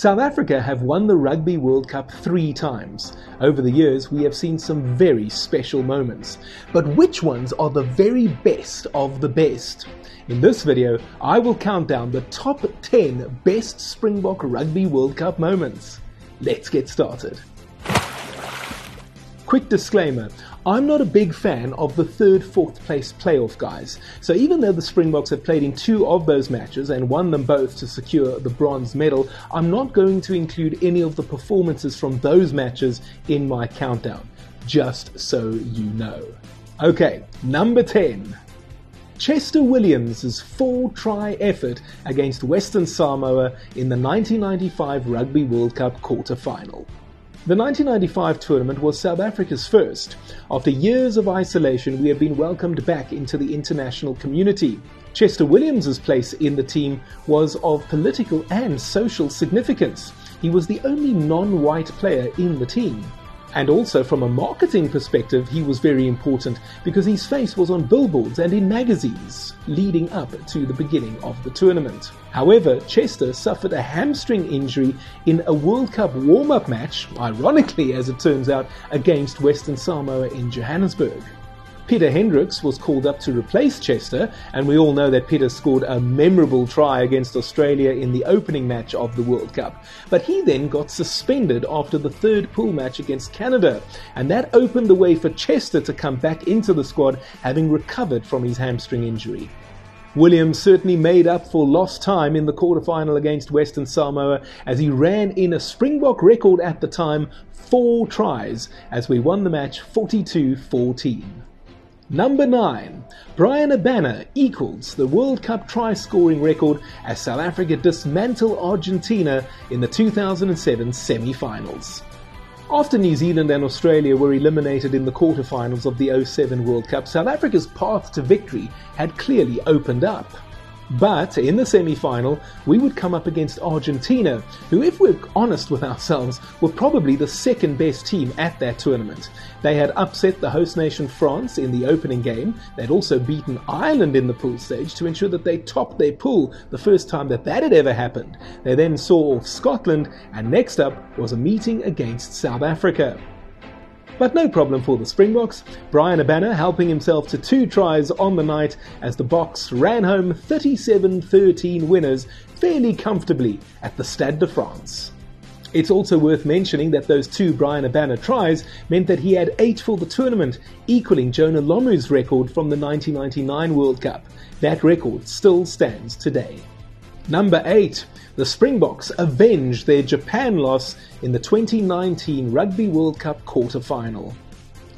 South Africa have won the Rugby World Cup three times. Over the years, we have seen some very special moments. But which ones are the very best of the best? In this video, I will count down the top 10 best Springbok Rugby World Cup moments. Let's get started. Quick disclaimer I'm not a big fan of the third, fourth place playoff guys. So even though the Springboks have played in two of those matches and won them both to secure the bronze medal, I'm not going to include any of the performances from those matches in my countdown. Just so you know. Okay, number 10. Chester Williams' four try effort against Western Samoa in the 1995 Rugby World Cup quarter final. The 1995 tournament was South Africa's first. After years of isolation, we have been welcomed back into the international community. Chester Williams' place in the team was of political and social significance. He was the only non white player in the team. And also, from a marketing perspective, he was very important because his face was on billboards and in magazines leading up to the beginning of the tournament. However, Chester suffered a hamstring injury in a World Cup warm up match, ironically as it turns out, against Western Samoa in Johannesburg. Pieter Hendriks was called up to replace Chester, and we all know that Peter scored a memorable try against Australia in the opening match of the World Cup. But he then got suspended after the third pool match against Canada, and that opened the way for Chester to come back into the squad having recovered from his hamstring injury. Williams certainly made up for lost time in the quarterfinal against Western Samoa as he ran in a Springbok record at the time, four tries, as we won the match 42 14. Number 9. Bryan Habana equals the World Cup try scoring record as South Africa dismantle Argentina in the 2007 semi finals. After New Zealand and Australia were eliminated in the quarterfinals of the 07 World Cup, South Africa's path to victory had clearly opened up. But in the semi final, we would come up against Argentina, who, if we're honest with ourselves, were probably the second best team at that tournament. They had upset the host nation France in the opening game. They'd also beaten Ireland in the pool stage to ensure that they topped their pool the first time that that had ever happened. They then saw off Scotland, and next up was a meeting against South Africa. But no problem for the Springboks. Bryan Habana helping himself to two tries on the night as the Boks ran home 37 13 winners fairly comfortably at the Stade de France. It's also worth mentioning that those two Bryan Habana tries meant that he had eight for the tournament, equaling Jonah Lomu's record from the 1999 World Cup. That record still stands today. Number 8. The Springboks avenged their Japan loss in the 2019 Rugby World Cup quarter-final.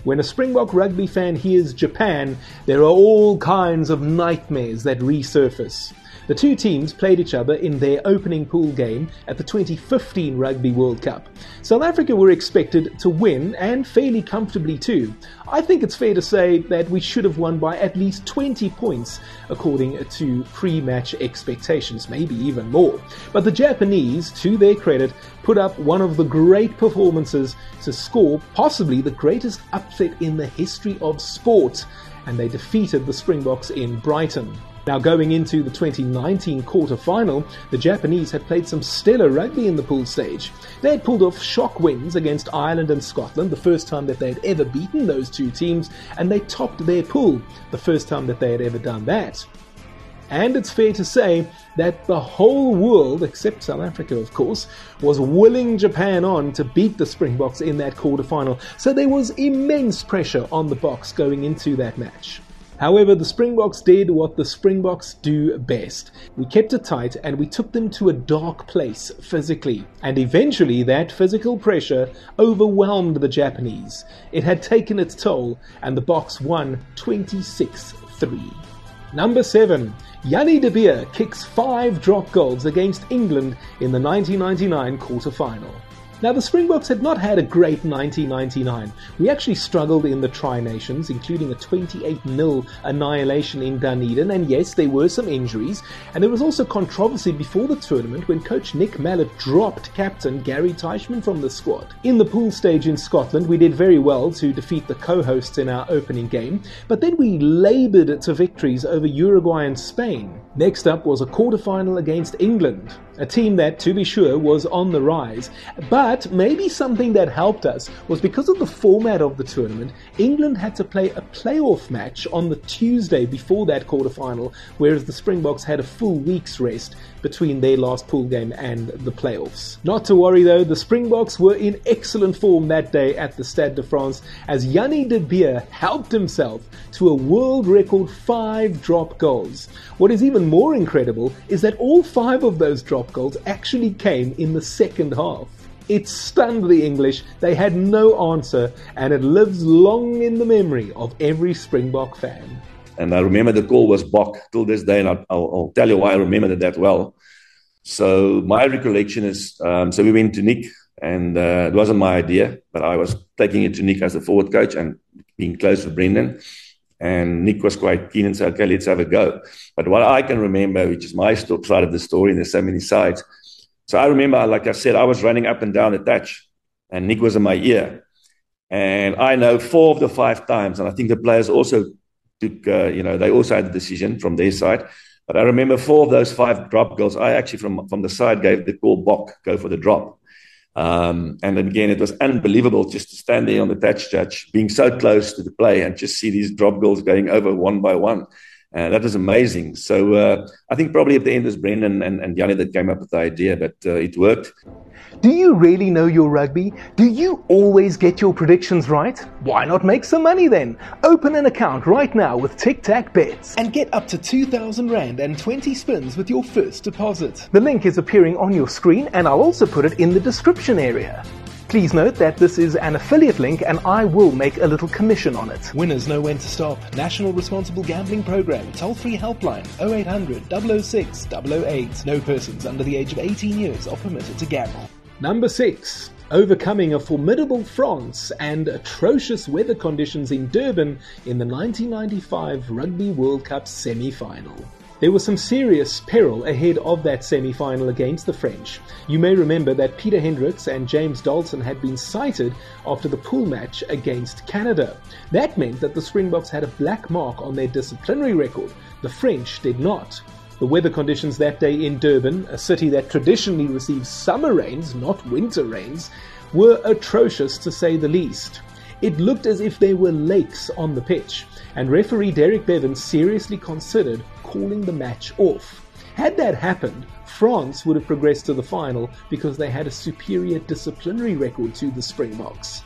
When a Springbok rugby fan hears Japan, there are all kinds of nightmares that resurface. The two teams played each other in their opening pool game at the 2015 Rugby World Cup. South Africa were expected to win, and fairly comfortably too. I think it's fair to say that we should have won by at least 20 points, according to pre match expectations, maybe even more. But the Japanese, to their credit, put up one of the great performances to score possibly the greatest upset in the history of sport, and they defeated the Springboks in Brighton. Now, going into the 2019 quarter final, the Japanese had played some stellar rugby in the pool stage. They had pulled off shock wins against Ireland and Scotland, the first time that they had ever beaten those two teams, and they topped their pool, the first time that they had ever done that. And it's fair to say that the whole world, except South Africa, of course, was willing Japan on to beat the Springboks in that quarter final. So there was immense pressure on the Boks going into that match. However, the Springboks did what the Springboks do best. We kept it tight and we took them to a dark place physically. And eventually, that physical pressure overwhelmed the Japanese. It had taken its toll, and the Boks won 26 3. Number 7. Jannie de Beer kicks five drop goals against England in the 1999 quarter final. Now, the Springboks had not had a great 1999. We actually struggled in the Tri Nations, including a 28 0 annihilation in Dunedin, and yes, there were some injuries. And there was also controversy before the tournament when coach Nick Mallett dropped captain Gary Teichmann from the squad. In the pool stage in Scotland, we did very well to defeat the co hosts in our opening game, but then we laboured to victories over Uruguay and Spain. Next up was a quarter-final against England, a team that, to be sure, was on the rise. But maybe something that helped us was because of the format of the tournament, England had to play a playoff match on the Tuesday before that quarter-final, whereas the Springboks had a full week's rest between their last pool game and the playoffs. Not to worry though, the Springboks were in excellent form that day at the Stade de France as Jannie de Beer helped himself to a world record five drop goals. What is even more incredible is that all five of those drop goals actually came in the second half. It stunned the English, they had no answer, and it lives long in the memory of every Springbok fan. And I remember the call was Bok till this day, and I'll, I'll, tell you why I remember that well. So my recollection is, um, so we went to Nick, and uh, it wasn't my idea, but I was taking it to Nick as the forward coach and being close with Brendan. And Nick was quite keen and said, okay, let's have a go. But what I can remember, which is my side of the story, and there's so many sides. So I remember, like I said, I was running up and down the touch, and Nick was in my ear. And I know four of the five times, and I think the players also took, uh, you know, they also had the decision from their side. But I remember four of those five drop goals, I actually from, from the side gave the call Bok, go for the drop. Um, and again, it was unbelievable just to stand there on the touch judge, being so close to the play and just see these drop goals going over one by one. Uh, that was amazing. So uh, I think probably at the end it was Brendan and, and Jannie that came up with the idea, but uh, it worked. Do you really know your rugby? Do you always get your predictions right? Why not make some money then? Open an account right now with Tic Tac Bets and get up to 2,000 Rand and 20 spins with your first deposit. The link is appearing on your screen and I'll also put it in the description area. Please note that this is an affiliate link and I will make a little commission on it. Winners know when to stop. National Responsible Gambling Program. Toll free helpline 0800 006 008. No persons under the age of 18 years are permitted to gamble. Number 6. Overcoming a formidable France and atrocious weather conditions in Durban in the 1995 Rugby World Cup semi final. There was some serious peril ahead of that semi final against the French. You may remember that Peter Hendriks and James Dalton had been cited after the pool match against Canada. That meant that the Springboks had a black mark on their disciplinary record. The French did not. The weather conditions that day in Durban, a city that traditionally receives summer rains, not winter rains, were atrocious to say the least. It looked as if there were lakes on the pitch, and referee Derek Bevan seriously considered calling the match off. Had that happened, France would have progressed to the final because they had a superior disciplinary record to the Springboks.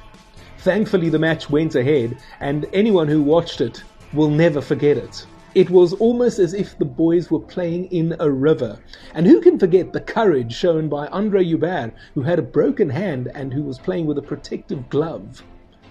Thankfully, the match went ahead, and anyone who watched it will never forget it. It was almost as if the boys were playing in a river. And who can forget the courage shown by Andre Joubert, who had a broken hand and who was playing with a protective glove?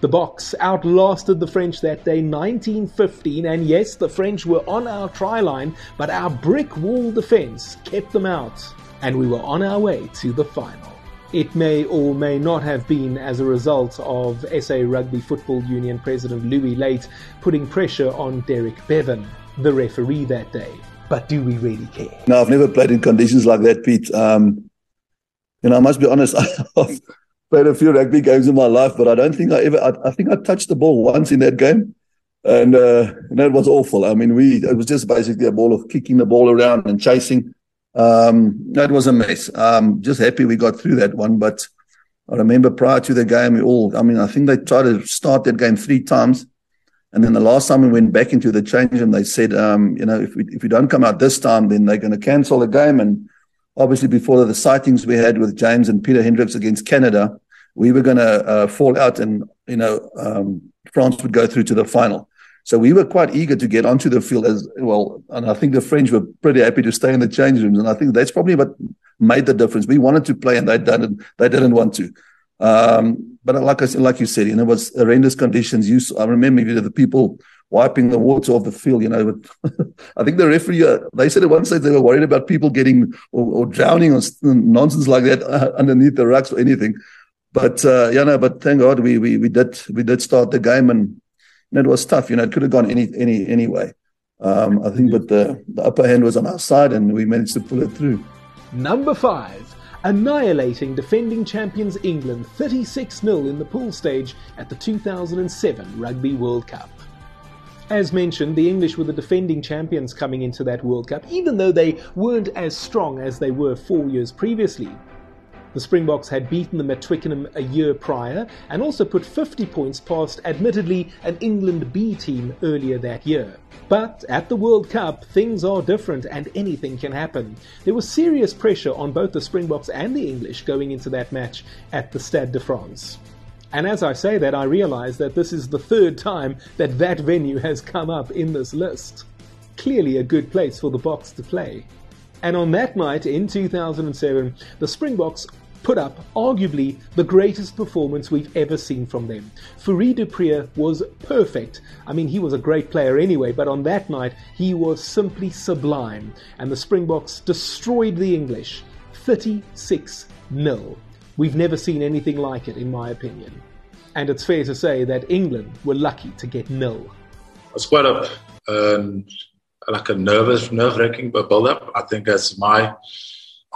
The Boks outlasted the French that day 1915, and yes, the French were on our try line, but our brick wall defense kept them out, and we were on our way to the final. It may or may not have been as a result of SA Rugby Football Union President Louis Luyt putting pressure on Derek Bevan the referee that day. But do we really care? No, I've never played in conditions like that, Pete. Um, you know, I must be honest. Played a few rugby games in my life, but I don't think I ever. I, I think I touched the ball once in that game, and uh, and that was awful. I mean, we it was just basically a ball of kicking the ball around and chasing. Um, that was a mess. Um, just happy we got through that one, but. I remember prior to the game, we all, I mean, I think they tried to start that game three times and then the last time we went back into the change room, they said, um, you know, if we if we don't come out this time, then they're going to cancel the game. And obviously, before the citings we had with James and Peter Hendriks against Canada, we were going to uh, fall out, and you know, um, France would go through to the final. So we were quite eager to get onto the field as well. And I think the French were pretty happy to stay in the change rooms. And I think that's probably what made the difference. We wanted to play, and they didn't. They didn't want to. Um, but like I said, like you said, you know, it was horrendous conditions. You, I remember you know, the people wiping the water off the field. You know, I think the referee uh, they said at one stage they were worried about people getting or, or drowning or nonsense like that uh, underneath the rucks or anything. But uh, yeah, no, but thank God we we we did we did start the game and know, it was tough. You know, it could have gone any any anyway. Um, I think, but the, the upper hand was on our side and we managed to pull it through. Number five annihilating defending champions England 36 0 in the pool stage at the 2007 Rugby World Cup. As mentioned, the English were the defending champions coming into that World Cup, even though they weren't as strong as they were four years previously. The Springboks had beaten them at Twickenham a year prior and also put 50 points past, admittedly, an England B team earlier that year. But at the World Cup, things are different and anything can happen. There was serious pressure on both the Springboks and the English going into that match at the Stade de France. And as I say that, I realize that this is the third time that that venue has come up in this list. Clearly a good place for the Boks to play. And on that night in 2007, the Springboks put up arguably the greatest performance we've ever seen from them. Fourie du Preez was perfect. I mean, he was a great player anyway, but on that night, he was simply sublime. And the Springboks destroyed the English 36 0. We've never seen anything like it, in my opinion. And it's fair to say that England were lucky to get nil. It's quite a um, like a nervous, nerve-wracking build-up. I think as my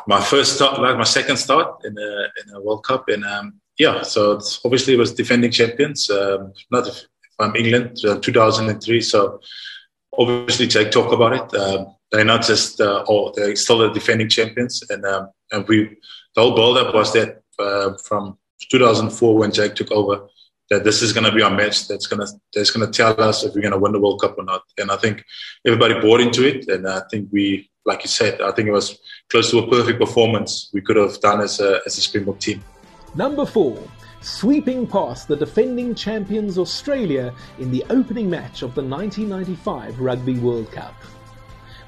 my first start, like my second start in a in a World Cup, and um, yeah, so it's obviously it was defending champions. Um, not if, I'm England, uh, 2003. So obviously, Jake talk about it. Um, they're not just uh, oh, they're still the defending champions, and um, and we the whole build-up was that uh, from 2004 when Jake took over that this is going to be our match that's going to that's going to tell us if we're going to win the World Cup or not. And I think everybody bought into it, and I think we, like you said, I think it was close to a perfect performance we could have done as a as a Springbok team. Number four. Sweeping past the defending champions Australia in the opening match of the 1995 Rugby World Cup.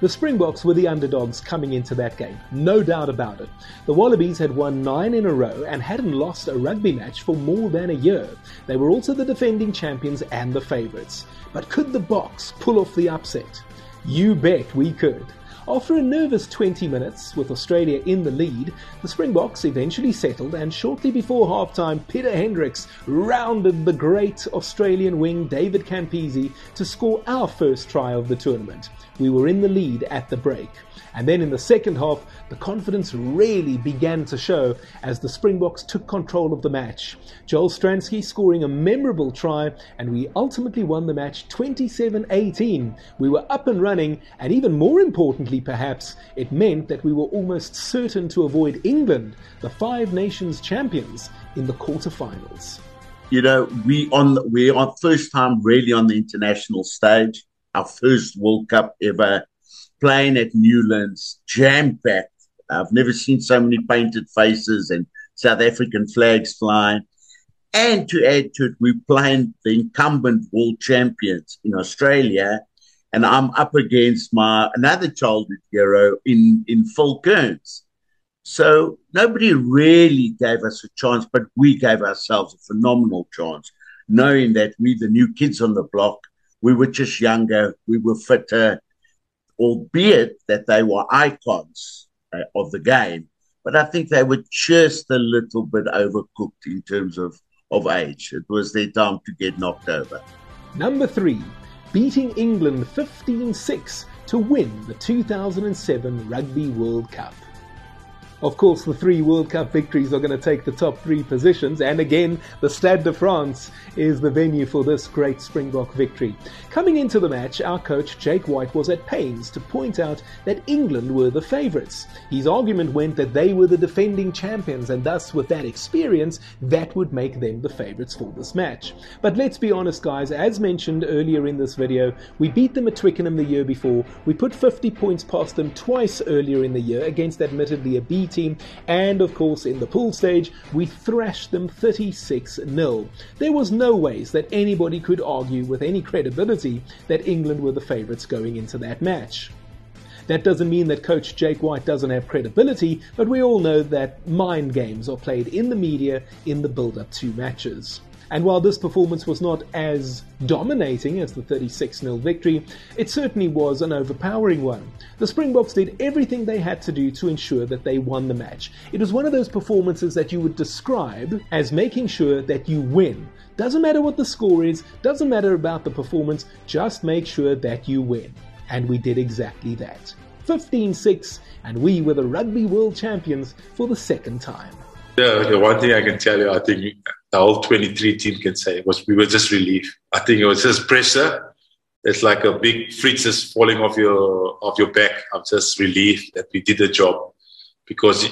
The Springboks were the underdogs coming into that game, no doubt about it. The Wallabies had won nine in a row and hadn't lost a rugby match for more than a year. They were also the defending champions and the favourites. But could the Boks pull off the upset? You bet we could. After a nervous 20 minutes, with Australia in the lead, the Springboks eventually settled, and shortly before halftime, Peter Hendriks rounded the great Australian wing David Campese to score our first try of the tournament. We were in the lead at the break. And then in the second half, the confidence really began to show as the Springboks took control of the match. Joel Stransky scoring a memorable try, and we ultimately won the match 27 18. We were up and running, and even more importantly, perhaps, it meant that we were almost certain to avoid England, the Five Nations champions, in the quarterfinals. You know, we on we are first time really on the international stage. Our first World Cup ever playing at Newlands, jam packed. I've never seen so many painted faces and South African flags flying. And to add to it, we're playing the incumbent world champions in Australia. And I'm up against my another childhood hero in, in Phil Kearns. So nobody really gave us a chance, but we gave ourselves a phenomenal chance, knowing that we, the new kids on the block, we were just younger, we were fitter, albeit that they were icons uh, of the game. But I think they were just a little bit overcooked in terms of, of age. It was their time to get knocked over. Number three, beating England 15 6 to win the 2007 Rugby World Cup. Of course, the three World Cup victories are going to take the top three positions, and again, the Stade de France is the venue for this great Springbok victory. Coming into the match, our coach Jake White was at pains to point out that England were the favourites. His argument went that they were the defending champions, and thus, with that experience, that would make them the favourites for this match. But let's be honest, guys, as mentioned earlier in this video, we beat them at Twickenham the year before, we put 50 points past them twice earlier in the year against admittedly a B team, and of course in the pool stage we thrashed them 36 0. There was no ways that anybody could argue with any credibility that England were the favourites going into that match. That doesn't mean that coach Jake White doesn't have credibility, but we all know that mind games are played in the media in the build up to matches. And while this performance was not as dominating as the 36 0 victory, it certainly was an overpowering one. The Springboks did everything they had to do to ensure that they won the match. It was one of those performances that you would describe as making sure that you win. Doesn't matter what the score is, doesn't matter about the performance, just make sure that you win. And we did exactly that. 15 6, and we were the Rugby World Champions for the second time. Yeah, the one thing I can tell you, I think the whole 23 team can say was we were just relieved. I think it was just pressure. it's like a big fridge is falling off your off your back. I'm just relieved that we did the job because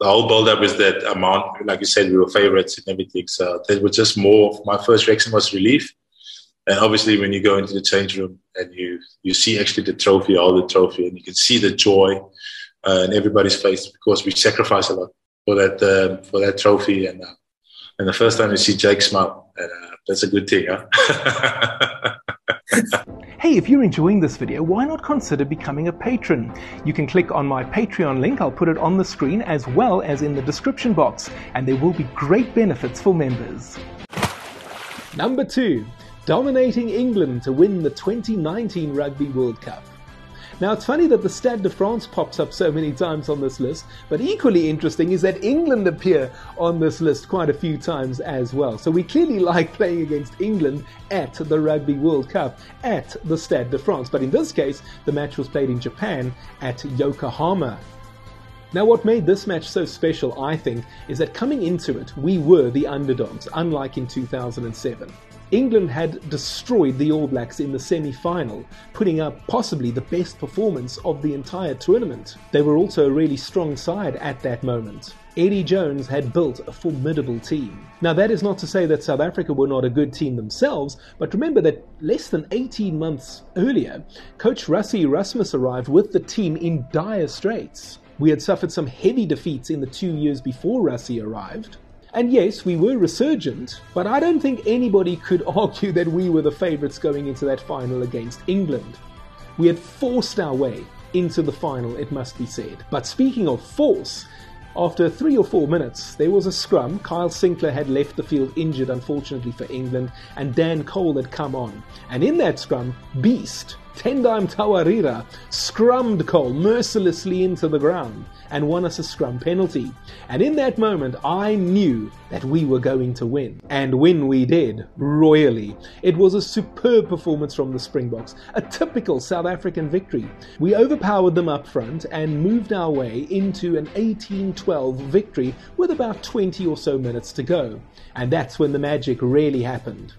the whole build up is that amount. Like you said, we were favorites and everything. So that was just more. My first reaction was relief, and obviously when you go into the change room and you you see actually the trophy, all the trophy, and you can see the joy uh, in everybody's face because we sacrificed a lot for that uh, for that trophy and. Uh, and the first time you see Jake smile, and, uh, that's a good thing, huh? hey, if you're enjoying this video, why not consider becoming a patron? You can click on my Patreon link, I'll put it on the screen as well as in the description box, and there will be great benefits for members. Number 2. Dominating England to win the 2019 Rugby World Cup. Now, it's funny that the Stade de France pops up so many times on this list, but equally interesting is that England appear on this list quite a few times as well. So we clearly like playing against England at the Rugby World Cup at the Stade de France. But in this case, the match was played in Japan at Yokohama. Now, what made this match so special, I think, is that coming into it, we were the underdogs, unlike in 2007. England had destroyed the All Blacks in the semi final, putting up possibly the best performance of the entire tournament. They were also a really strong side at that moment. Eddie Jones had built a formidable team. Now, that is not to say that South Africa were not a good team themselves, but remember that less than 18 months earlier, coach Rassie Erasmus arrived with the team in dire straits. We had suffered some heavy defeats in the two years before Rassie arrived. And yes, we were resurgent, but I don't think anybody could argue that we were the favourites going into that final against England. We had forced our way into the final, it must be said. But speaking of force, after three or four minutes, there was a scrum. Kyle Sinckler had left the field injured, unfortunately for England, and Dan Cole had come on. And in that scrum, Beast, Tendai Mtawarira, scrummed Cole mercilessly into the ground and won us a scrum penalty. And in that moment, I knew that we were going to win. And win we did, royally. It was a superb performance from the Springboks, a typical South African victory. We overpowered them up front and moved our way into an 18 12 victory with about 20 or so minutes to go. And that's when the magic really happened.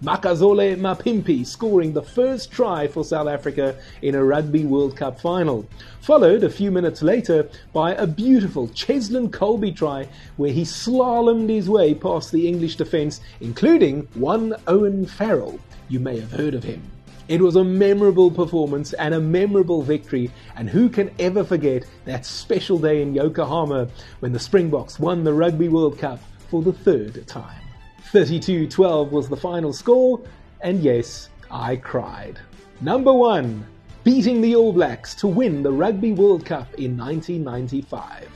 Makazole Mapimpi scoring the first try for South Africa in a Rugby World Cup final, followed a few minutes later by a beautiful Cheslin Kolbe try where he slalomed his way past the English defence, including one Owen Farrell. You may have heard of him. It was a memorable performance and a memorable victory, and who can ever forget that special day in Yokohama when the Springboks won the Rugby World Cup for the third time? 32 12 was the final score, and yes, I cried. Number 1 Beating the All Blacks to win the Rugby World Cup in 1995.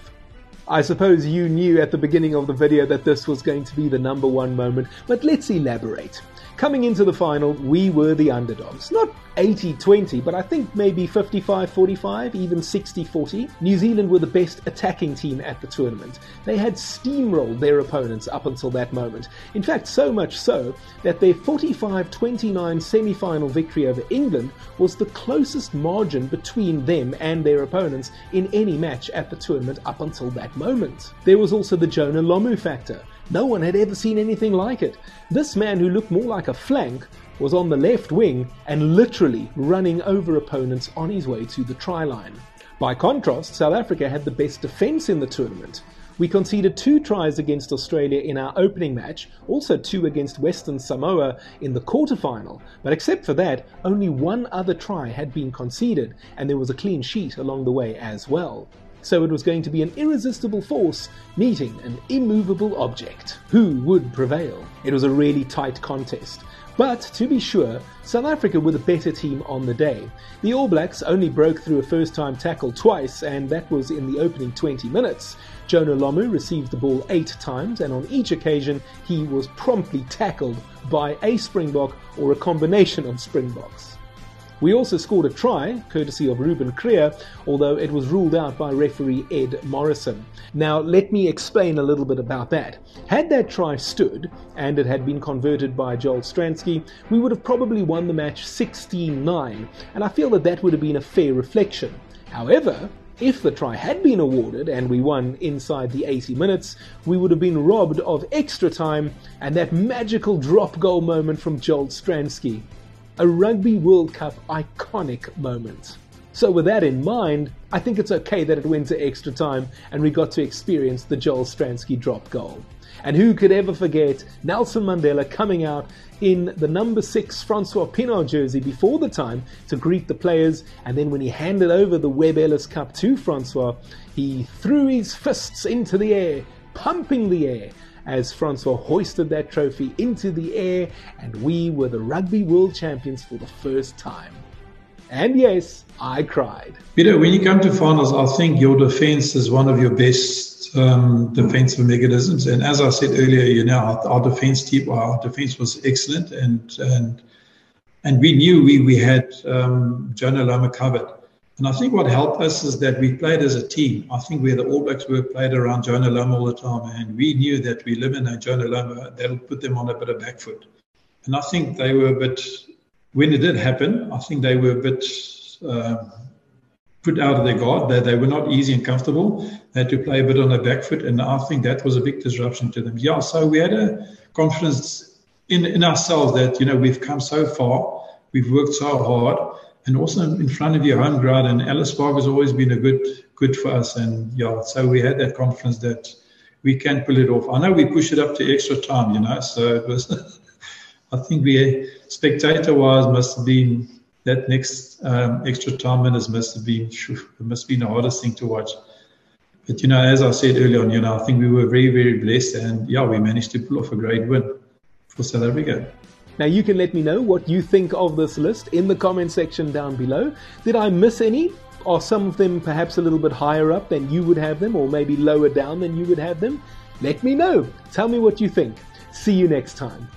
I suppose you knew at the beginning of the video that this was going to be the number one moment, but let's elaborate. Coming into the final, we were the underdogs. Not 80 20, but I think maybe 55 45, even 60 40. New Zealand were the best attacking team at the tournament. They had steamrolled their opponents up until that moment. In fact, so much so that their 45 29 semi final victory over England was the closest margin between them and their opponents in any match at the tournament up until that moment. There was also the Jonah Lomu factor. No one had ever seen anything like it. This man, who looked more like a flank, was on the left wing and literally running over opponents on his way to the try line. By contrast, South Africa had the best defence in the tournament. We conceded two tries against Australia in our opening match, also two against Western Samoa in the quarterfinal, but except for that, only one other try had been conceded, and there was a clean sheet along the way as well. So it was going to be an irresistible force meeting an immovable object. Who would prevail? It was a really tight contest. But to be sure, South Africa were the better team on the day. The All Blacks only broke through a first time tackle twice, and that was in the opening 20 minutes. Jonah Lomu received the ball eight times, and on each occasion he was promptly tackled by a Springbok or a combination of Springboks. We also scored a try, courtesy of Ruben Kriel, although it was ruled out by referee Ed Morrison. Now, let me explain a little bit about that. Had that try stood, and it had been converted by Joel Stransky, we would have probably won the match 16 9, and I feel that that would have been a fair reflection. However, if the try had been awarded and we won inside the 80 minutes, we would have been robbed of extra time and that magical drop goal moment from Joel Stransky. A Rugby World Cup iconic moment. So, with that in mind, I think it's okay that it went to extra time and we got to experience the Joel Stransky drop goal. And who could ever forget Nelson Mandela coming out in the number six Francois Pienaar jersey before the time to greet the players. And then when he handed over the Webb Ellis Cup to Francois, he threw his fists into the air, pumping the air as Francois hoisted that trophy into the air, and we were the Rugby World Champions for the first time. And yes, I cried. Peter, when you come to finals, I think your defense is one of your best um, defensive mechanisms. And as I said earlier, you know, our, our defense team, our defense was excellent, and and and we knew we we had um, Jonah Lomu covered. And I think what helped us is that we played as a team. I think where the All Blacks were played around Jonah Lomu all the time, and we knew that we eliminate Jonah Lomu, that'll put them on a bit of back foot. And I think they were a bit when it did happen, I think they were a bit uh, put out of their guard. They, they were not easy and comfortable. They had to play a bit on their back foot, and I think that was a big disruption to them. Yeah, so we had a confidence in, in ourselves that, you know, we've come so far, we've worked so hard, and also in front of your home ground. And Ellis Park has always been a good good for us. And yeah, so we had that confidence that we can pull it off. I know we pushed it up to extra time, you know, so it was, I think we spectator wise must have been that next um, extra time minutes must have been must have been the hardest thing to watch. But you know, as I said earlier on, you know, I think we were very very blessed, and yeah, we managed to pull off a great win for South Africa. Now you can let me know what you think of this list in the comment section down below. Did I miss any? Are some of them perhaps a little bit higher up than you would have them, or maybe lower down than you would have them? Let me know. Tell me what you think. See you next time.